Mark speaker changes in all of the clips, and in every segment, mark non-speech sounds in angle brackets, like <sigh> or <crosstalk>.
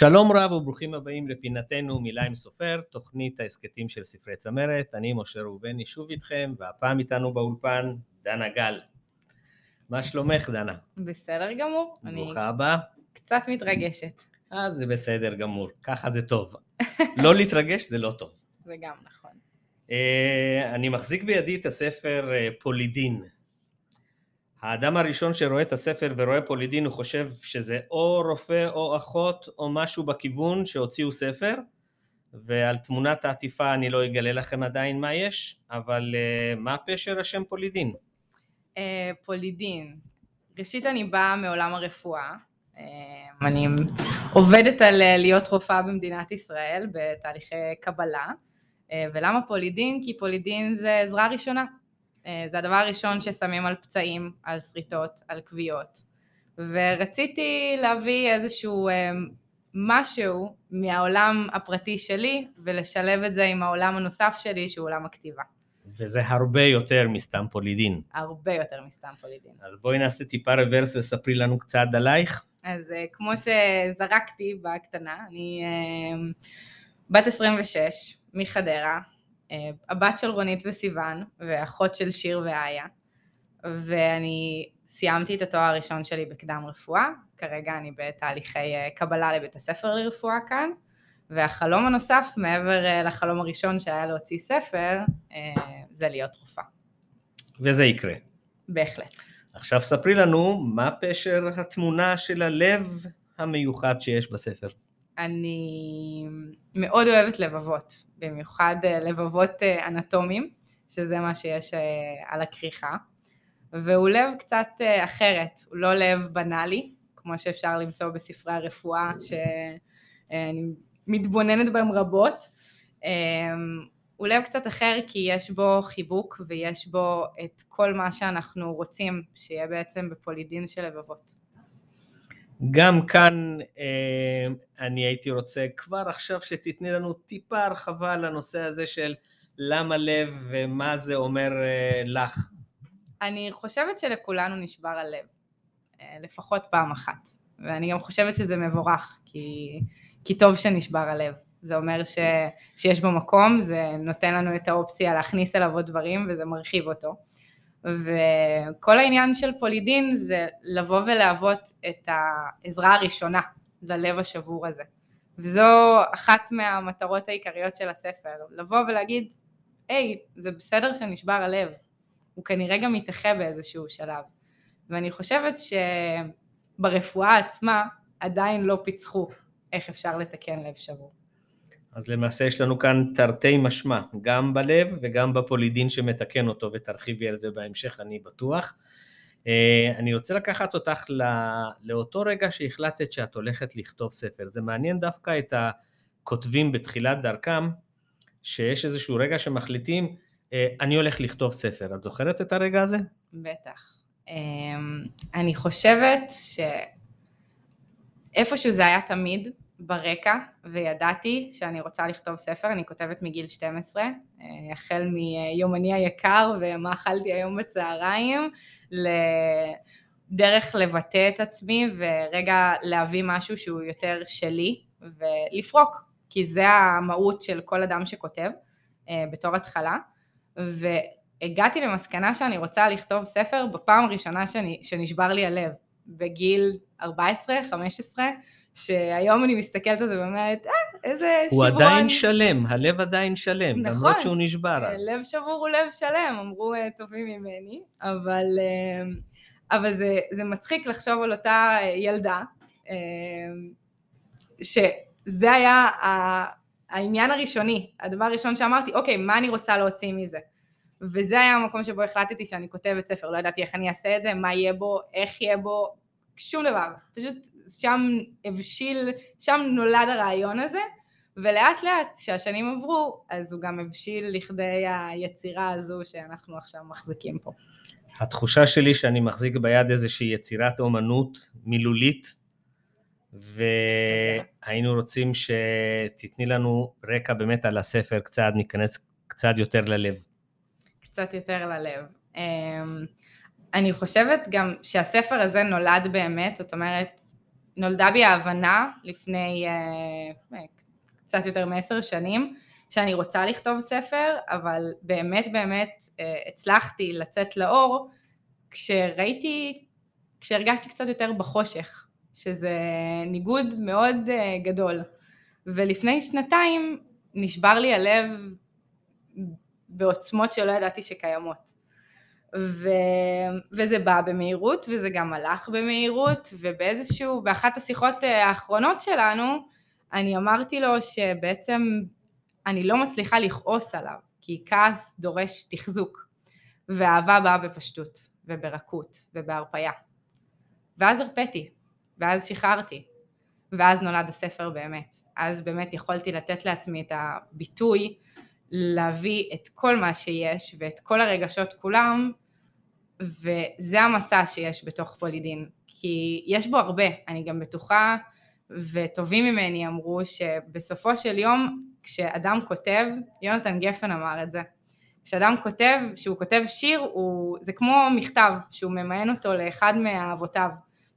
Speaker 1: שלום רב וברוכים הבאים לפינתנו מילה עם סופר, תוכנית ההסכתים של ספרי צמרת. אני משה ראובני שוב איתכם, והפעם איתנו באולפן דנה גל. מה שלומך דנה?
Speaker 2: בסדר גמור.
Speaker 1: ברוכה הבאה.
Speaker 2: קצת מתרגשת.
Speaker 1: אה, זה בסדר גמור, ככה זה טוב. <laughs> לא להתרגש זה לא טוב.
Speaker 2: זה גם נכון.
Speaker 1: אה, אני מחזיק בידי את הספר אה, פולידין. האדם הראשון שרואה את הספר ורואה פולידין הוא חושב שזה או רופא או אחות או משהו בכיוון שהוציאו ספר ועל תמונת העטיפה אני לא אגלה לכם עדיין מה יש, אבל uh, מה פשר השם פולידין?
Speaker 2: Uh, פולידין, ראשית אני באה מעולם הרפואה, uh, אני עובדת על להיות רופאה במדינת ישראל בתהליכי קבלה, uh, ולמה פולידין? כי פולידין זה עזרה ראשונה. אה, זה הדבר הראשון ששמים על פצעים, על שריטות, על כוויות. ורציתי להביא איזשהו אה, משהו מהעולם הפרטי שלי ולשלב את זה עם העולם הנוסף שלי שהוא עולם הכתיבה.
Speaker 1: וזה הרבה יותר מסתם פולידין.
Speaker 2: הרבה יותר מסתם פולידין.
Speaker 1: אז בואי נעשה טיפה רוורס וספרי לנו קצת עלייך.
Speaker 2: אז אה, כמו שזרקתי בקטנה, אני בת 26 מחדרה, הבת של רונית וסיוון, ואחות של שיר ואיה, ואני סיימתי את התואר הראשון שלי בקדם רפואה, כרגע אני בתהליכי אה, קבלה לבית הספר לרפואה כאן, והחלום הנוסף, מעבר אה, לחלום הראשון שהיה להוציא ספר, זה להיות רופאה.
Speaker 1: וזה יקרה.
Speaker 2: בהחלט.
Speaker 1: עכשיו ספרי לנו מה פשר התמונה של הלב המיוחד שיש בספר.
Speaker 2: אני מאוד אוהבת לבבות, במיוחד אה, לבבות אה, אנטומיים, שזה מה שיש אה, על הכריכה, והוא לב קצת אחרת, הוא לא לב בנאלי, כמו שאפשר למצוא בספרי הרפואה שאני מתבוננת בהם רבות, הוא לב קצת אחר כי יש בו חיבוק ויש בו את כל מה שאנחנו רוצים שיהיה בעצם בפולידין של לבבות.
Speaker 1: גם כאן אה, אני הייתי רוצה כבר עכשיו שתתני לנו טיפה הרחבה לנושא הזה של למה לב ומה זה אומר אה, לך.
Speaker 2: אני חושבת שלכולנו נשבר הלב, אה, לפחות פעם אחת, ואני גם חושבת שזה מבורך, כי, כי טוב שנשבר הלב. זה אומר ש, שיש בו מקום, זה נותן לנו את האופציה להכניס אליו עוד דברים וזה מרחיב אותו. וכל העניין של פולידין זה לבוא ולהוות את העזרה הראשונה ללב השבור הזה. וזו אחת מהמטרות העיקריות של הספר, לבוא ולהגיד, היי, זה בסדר שנשבר הלב, הוא כנראה גם יתאחה באיזשהו שלב. ואני חושבת שברפואה עצמה עדיין לא פיצחו איך אפשר לתקן לב שבור.
Speaker 1: אז למעשה יש לנו כאן תרתי משמע, גם בלב וגם בפולידין שמתקן אותו, ותרחיבי על זה בהמשך, אני בטוח. אה, אני רוצה לקחת אותך לאותו רגע שהחלטת שאת הולכת לכתוב ספר. זה מעניין דווקא את הכותבים בתחילת דרכם, שיש איזשהו רגע שמחליטים, אה, אני הולך לכתוב ספר. את זוכרת את הרגע הזה?
Speaker 2: בטח. אה, אני חושבת שאיפשהו זה היה תמיד, ברקע וידעתי שאני רוצה לכתוב ספר, אני כותבת מגיל 12, אה, החל מיומני היקר ומה אכלתי היום בצהריים, לדרך לבטא את עצמי ורגע להביא משהו שהוא יותר שלי ולפרוק, כי זה המהות של כל אדם שכותב אה, בתור התחלה, והגעתי למסקנה שאני רוצה לכתוב ספר בפעם הראשונה שנשבר לי הלב, בגיל 14, 15, שהיום אני מסתכלת על זה ואומרת, אה, איזה
Speaker 1: שברון. הוא עדיין שלם, הלב עדיין שלם, נכון, למרות שהוא נשבר אז.
Speaker 2: לב שבור הוא לב שלם, אמרו אה, טובים ממני, אבל, אה, אבל זה, זה מצחיק לחשוב על אותה ילדה, אה, שזה היה העניין הראשוני, הדבר הראשון שאמרתי, אוקיי, מה אני רוצה להוציא מזה? וזה היה המקום שבו החלטתי שאני כותבת ספר, לא ידעתי איך אני אעשה את זה, מה יהיה בו, איך יהיה בו, שום דבר, פשוט שם הבשיל, שם נולד הרעיון הזה, ולאט לאט כשהשנים עברו, אז הוא גם הבשיל לכדי היצירה הזו שאנחנו עכשיו מחזיקים פה.
Speaker 1: התחושה שלי שאני מחזיק ביד איזושהי יצירת אומנות מילולית, והיינו רוצים שתתני לנו רקע באמת על הספר קצת, ניכנס קצת יותר ללב.
Speaker 2: קצת יותר ללב. אני חושבת גם שהספר הזה נולד באמת, זאת אומרת, נולדה בי ההבנה לפני uh, קצת יותר מעשר שנים, שאני רוצה לכתוב ספר, אבל באמת באמת uh, הצלחתי לצאת לאור כשראיתי, כשהרגשתי קצת יותר בחושך, שזה ניגוד מאוד uh, גדול. ולפני שנתיים נשבר לי הלב בעוצמות שלא ידעתי שקיימות. ו... וזה בא במהירות וזה גם הלך במהירות ובאיזשהו, באחת השיחות אה, האחרונות שלנו אני אמרתי לו שבעצם אני לא מצליחה לכעוס עליו כי כעס דורש תחזוק ואהבה באה בפשטות וברכות ובהרפייה. ואז הרפאתי ואז שחררתי ואז נולד הספר באמת. אז באמת יכולתי לתת לעצמי את הביטוי להביא את כל מה שיש ואת כל הרגשות כולם וזה המסע שיש בתוך פולידין כי יש בו הרבה, אני גם בטוחה וטובים ממני אמרו שבסופו של יום כשאדם כותב, יונתן גפן אמר את זה, כשאדם כותב, כשהוא כותב שיר הוא, זה כמו מכתב שהוא ממיין אותו לאחד מאהבותיו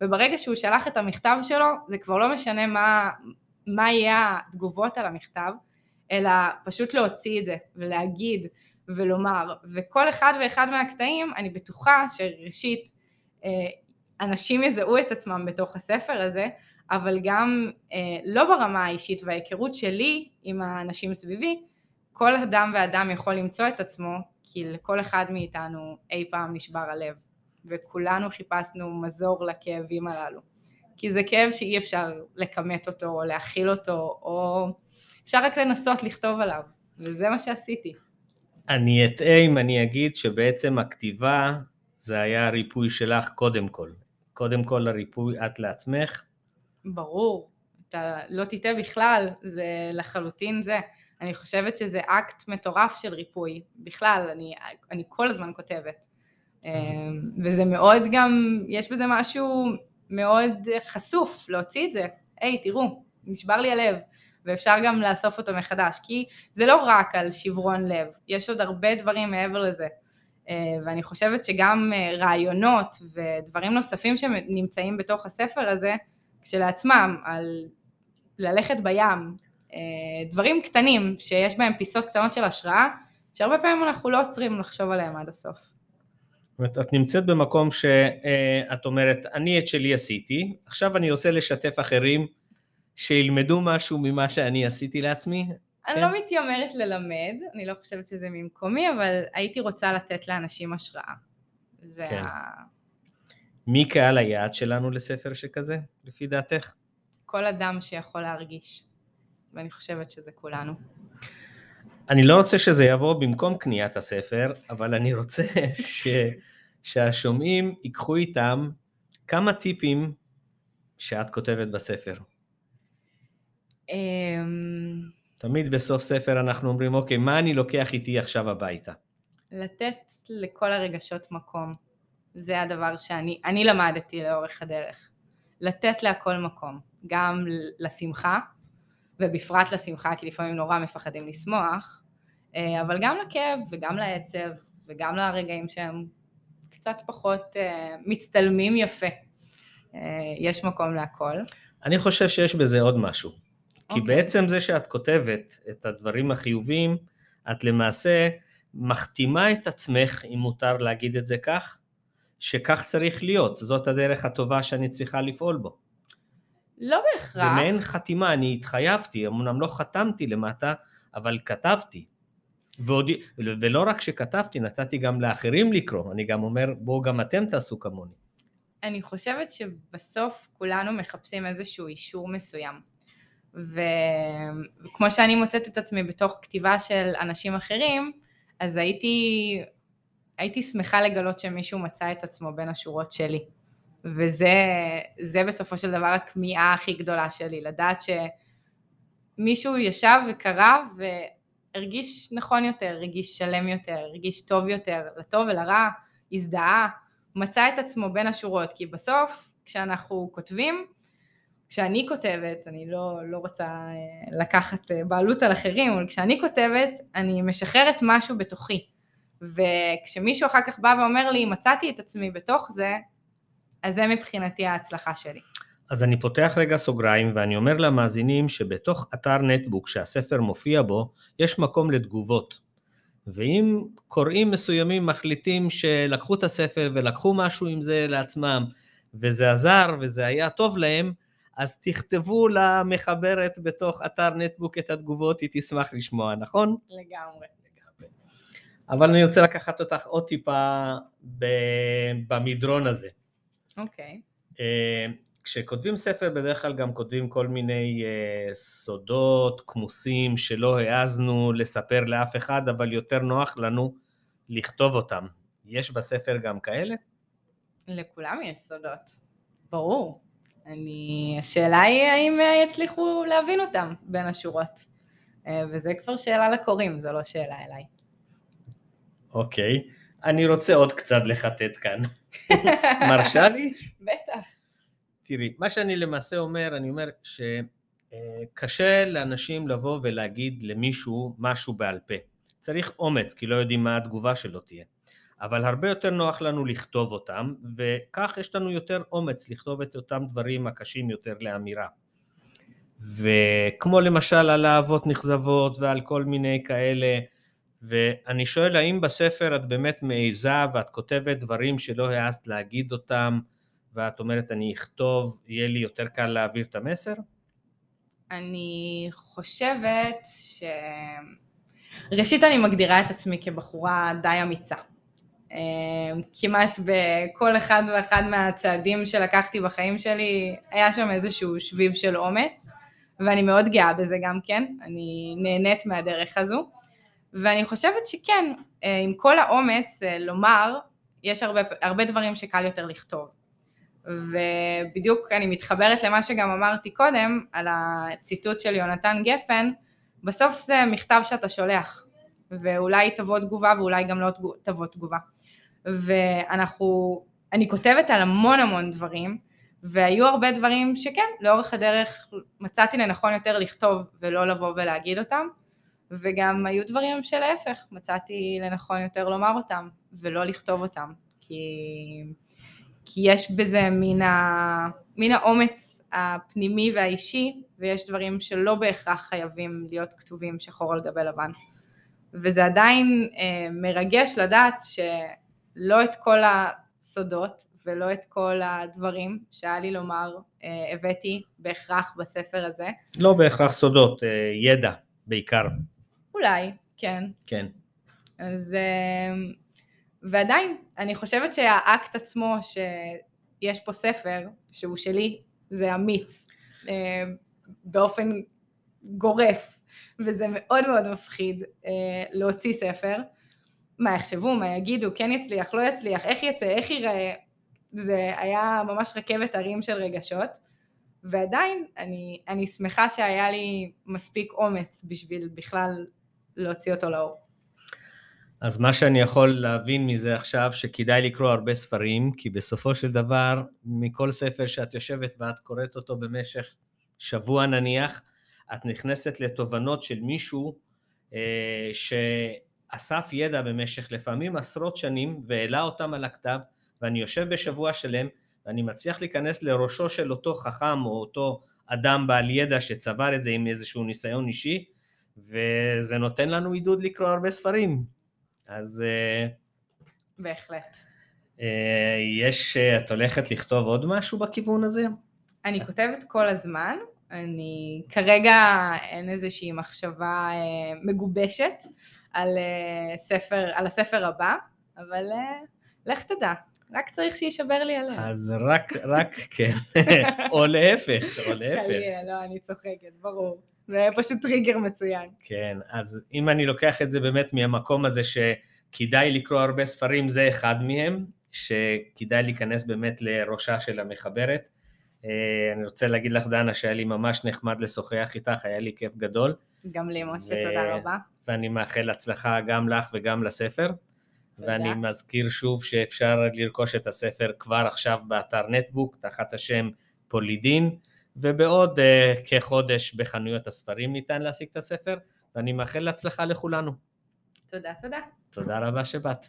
Speaker 2: וברגע שהוא שלח את המכתב שלו זה כבר לא משנה מה, מה יהיה התגובות על המכתב אלא פשוט להוציא את זה ולהגיד ולומר, וכל אחד ואחד מהקטעים אני בטוחה שראשית אה, אנשים יזהו את עצמם בתוך הספר הזה, אבל גם אה, לא ברמה האישית וההיכרות שלי עם האנשים סביבי, כל אדם ואדם יכול למצוא את עצמו, כי לכל אחד מאיתנו אי פעם נשבר הלב, וכולנו חיפשנו מזור לכאבים הללו. כי זה כאב שאי אפשר לכמת אותו או להכיל אותו, או אפשר רק לנסות לכתוב עליו, וזה מה שעשיתי.
Speaker 1: אני אטעה אם אני אגיד שבעצם הכתיבה זה היה הריפוי שלך קודם כל. קודם כל הריפוי את לעצמך.
Speaker 2: ברור, אתה לא תטעה בכלל, זה לחלוטין זה. אני חושבת שזה אקט מטורף של ריפוי. בכלל, אני, אני כל הזמן כותבת. אמ, וזה מאוד גם, יש בזה משהו מאוד חשוף להוציא את זה. היי, תראו, נשבר לי הלב. ואפשר גם לאסוף אותו מחדש, כי זה לא רק על שברון לב, יש עוד הרבה דברים מעבר לזה. אה, ואני חושבת שגם אה, רעיונות ודברים נוספים שנמצאים בתוך הספר הזה, כשלעצמם, על ללכת בים, אה, דברים קטנים שיש בהם פיסות קטנות של השראה, שהרבה פעמים אנחנו לא עוצרים לחשוב עליהם עד הסוף.
Speaker 1: זאת אומרת, את נמצאת במקום שאת אומרת, אני את שלי עשיתי, עכשיו אני רוצה לשתף אחרים שילמדו משהו ממה שאני עשיתי לעצמי.
Speaker 2: אני כן? לא מתיימרת ללמד, אני לא חושבת שזה ממקומי, אבל הייתי רוצה לתת לאנשים השראה. זה כן. ה...
Speaker 1: מי קהל היעד שלנו לספר שכזה, לפי דעתך?
Speaker 2: כל אדם שיכול להרגיש, ואני חושבת שזה כולנו.
Speaker 1: אני לא רוצה שזה יבוא במקום קניית הספר, אבל אני רוצה <laughs> ש... שהשומעים ייקחו איתם כמה טיפים שאת כותבת בספר. אמ, תמיד בסוף ספר אנחנו אומרים, אוקיי, מה אני לוקח איתי עכשיו הביתה?
Speaker 2: לתת לכל הרגשות מקום. זה הדבר שאני למדתי לאורך הדרך. לתת להכל מקום. גם לשמחה, ובפרט לשמחה, כי לפעמים נורא מפחדים לשמוח, אה, אבל גם לכאב וגם לעצב וגם לרגעים שהם קצת פחות אה, מצטלמים יפה. אה, יש מקום להכל.
Speaker 1: אני חושב שיש בזה עוד משהו. כי okay. אוקיי. בעצם זה שאת כותבת את הדברים החיוביים, את למעשה מחתימה את עצמך, אם מותר להגיד את זה כך, שכך צריך להיות, זאת הדרך הטובה שאני צריכה לפעול בו.
Speaker 2: לא בהכרח.
Speaker 1: זה מעין חתימה, אני התחייבתי, אמנם לא חתמתי למטה, אבל כתבתי. ועוד, ולא רק שכתבתי, נתתי גם לאחרים לקרוא, אני גם אומר, בואו גם אתם תעשו כמוני.
Speaker 2: אני חושבת שבסוף כולנו מחפשים איזשהו אישור מסוים. וכמו שאני מוצאת את עצמי בתוך כתיבה של אנשים אחרים, אז הייתי, הייתי שמחה לגלות שמישהו מצא את עצמו בין השורות שלי. וזה בסופו של דבר הכמיהה הכי גדולה שלי, לדעת שמישהו ישב וקרא והרגיש נכון יותר, הרגיש שלם יותר, הרגיש טוב יותר, לטוב ולרע, הזדהה, מצא את עצמו בין השורות, כי בסוף כשאנחנו כותבים, כשאני כותבת, אני לא, לא רוצה אה, לקחת אה, בעלות על אחרים, אבל כשאני כותבת, אני משחררת משהו בתוכי. וכשמישהו אחר כך בא ואומר לי, מצאתי את עצמי בתוך זה, אז זה מבחינתי ההצלחה שלי.
Speaker 1: אז אני פותח רגע סוגריים ואני אומר למאזינים שבתוך אתר נטבוק שהספר מופיע בו, יש מקום לתגובות. ואם קוראים מסוימים מחליטים שלקחו את הספר ולקחו משהו עם זה לעצמם, וזה עזר וזה היה טוב להם, אז תכתבו למחברת בתוך אתר נטבוק את התגובות, היא תשמח לשמוע, נכון?
Speaker 2: לגמרי.
Speaker 1: אבל אני רוצה לקחת אותך עוד טיפה במדרון הזה.
Speaker 2: אוקיי. Okay.
Speaker 1: אה, כשכותבים ספר בדרך כלל גם כותבים כל מיני uh, סודות, כמוסים שלא העזנו לספר לאף אחד, אבל יותר נוח לנו לכתוב אותם. יש בספר גם כאלה?
Speaker 2: לכולם יש סודות, ברור. אני... השאלה היא האם אה, יצליחו להבין אותם בין השורות. אה, וזה כבר שאלה לקוראים, זו לא שאלה אליי.
Speaker 1: אוקיי, אני רוצה עוד קצת לחטט כאן. <laughs> מרשה לי?
Speaker 2: בטח.
Speaker 1: תראי, מה שאני למעשה אומר, אני אומר שקשה לאנשים לבוא ולהגיד למישהו משהו בעל פה. צריך אומץ, כי לא יודעים מה התגובה שלו תהיה. אבל הרבה יותר נוח לנו לכתוב אותם, וכך יש לנו יותר אומץ לכתוב את אותם דברים הקשים יותר לאמירה. וכמו למשל על אהבות נכזבות ועל כל מיני כאלה, ואני שואל האם בספר את באמת מעיזה ואת כותבת דברים שלא העזת להגיד אותם, ואת אומרת אני אכתוב, יהיה לי יותר קל להעביר את המסר?
Speaker 2: אני חושבת ש... ראשית אני מגדירה את עצמי כבחורה די אמיצה. אמ, כמעט בכל אחד ואחד מהצעדים שלקחתי בחיים שלי היה שם איזשהו שביב של אומץ ואני מאוד גאה בזה גם כן, אני נהנית מהדרך הזו ואני חושבת שכן, אה, עם כל האומץ אה, לומר, יש הרבה, הרבה דברים שקל יותר לכתוב. ובדיוק אני מתחברת למה שגם אמרתי קודם, על הציטוט של יונתן גפן, בסוף זה מכתב שאתה שולח, ואולי תבוא תגובה ואולי גם לא תבוא תגובה. ואנחנו, אני כותבת על המון המון דברים, והיו הרבה דברים שכן, לאורך הדרך מצאתי לנכון יותר לכתוב ולא לבוא ולהגיד אותם, וגם היו דברים שלהפך, מצאתי לנכון יותר לומר אותם ולא לכתוב אותם, כי, כי יש בזה מן, ה, מן האומץ הפנימי והאישי, ויש דברים שלא בהכרח חייבים להיות כתובים שחור על גבי לבן. וזה עדיין אה, מרגש לדעת שלא את כל הסודות ולא את כל הדברים שהיה לי לומר אה, הבאתי בהכרח בספר הזה.
Speaker 1: לא בהכרח סודות, אה, ידע בעיקר.
Speaker 2: אולי, כן.
Speaker 1: כן.
Speaker 2: אז... אמ, ועדיין, אני חושבת שהאקט עצמו, שיש פה ספר, שהוא שלי, זה אמיץ, אמ, באופן גורף, וזה מאוד מאוד מפחיד אה, להוציא ספר. מה יחשבו, מה יגידו, כן יצליח, לא יצליח, איך יצא, איך ייראה, זה היה ממש רכבת הרים של רגשות. ועדיין אני, אני שמחה שהיה לי מספיק אומץ בשביל בכלל להוציא אותו לאור.
Speaker 1: אז מה שאני יכול להבין מזה עכשיו, שכדאי לקרוא הרבה ספרים, כי בסופו של דבר, מכל ספר שאת יושבת ואת קוראת אותו במשך שבוע נניח, את נכנסת לתובנות של מישהו אה, שאסף ידע במשך לפעמים עשרות שנים והעלה אותם על הכתב, ואני יושב בשבוע שלם ואני מצליח להיכנס לראשו של אותו חכם או אותו אדם בעל ידע שצבר את זה עם איזשהו ניסיון אישי, וזה נותן לנו עידוד לקרוא הרבה ספרים. אז... אה,
Speaker 2: בהחלט.
Speaker 1: אה, יש, אה, את הולכת לכתוב עוד משהו בכיוון הזה?
Speaker 2: אני כותבת כל הזמן, אני כרגע אין איזושהי מחשבה מגובשת על, ספר, על הספר הבא, אבל לך תדע, רק צריך שיישבר לי הלב.
Speaker 1: אז רק, רק כן, <laughs> או להפך, או <laughs> להפך.
Speaker 2: חלילה, לא, אני צוחקת, ברור. זה פשוט טריגר מצוין.
Speaker 1: כן, אז אם אני לוקח את זה באמת מהמקום הזה שכדאי לקרוא הרבה ספרים, זה אחד מהם, שכדאי להיכנס באמת לראשה של המחברת. אה, אני רוצה להגיד לך, דנה, שהיה לי ממש נחמד לשוחח איתך, היה לי כיף גדול.
Speaker 2: גם לי, משה, ו... תודה רבה.
Speaker 1: ואני מאחל הצלחה גם לך וגם לספר. תודה. ואני מזכיר שוב שאפשר לרכוש את הספר כבר עכשיו באתר נטבוק, תחת השם פולידין. ובעוד uh, כחודש בחנויות הספרים ניתן להשיג את הספר, ואני מאחל להצלחה לכולנו.
Speaker 2: תודה, תודה.
Speaker 1: תודה רבה שבאת.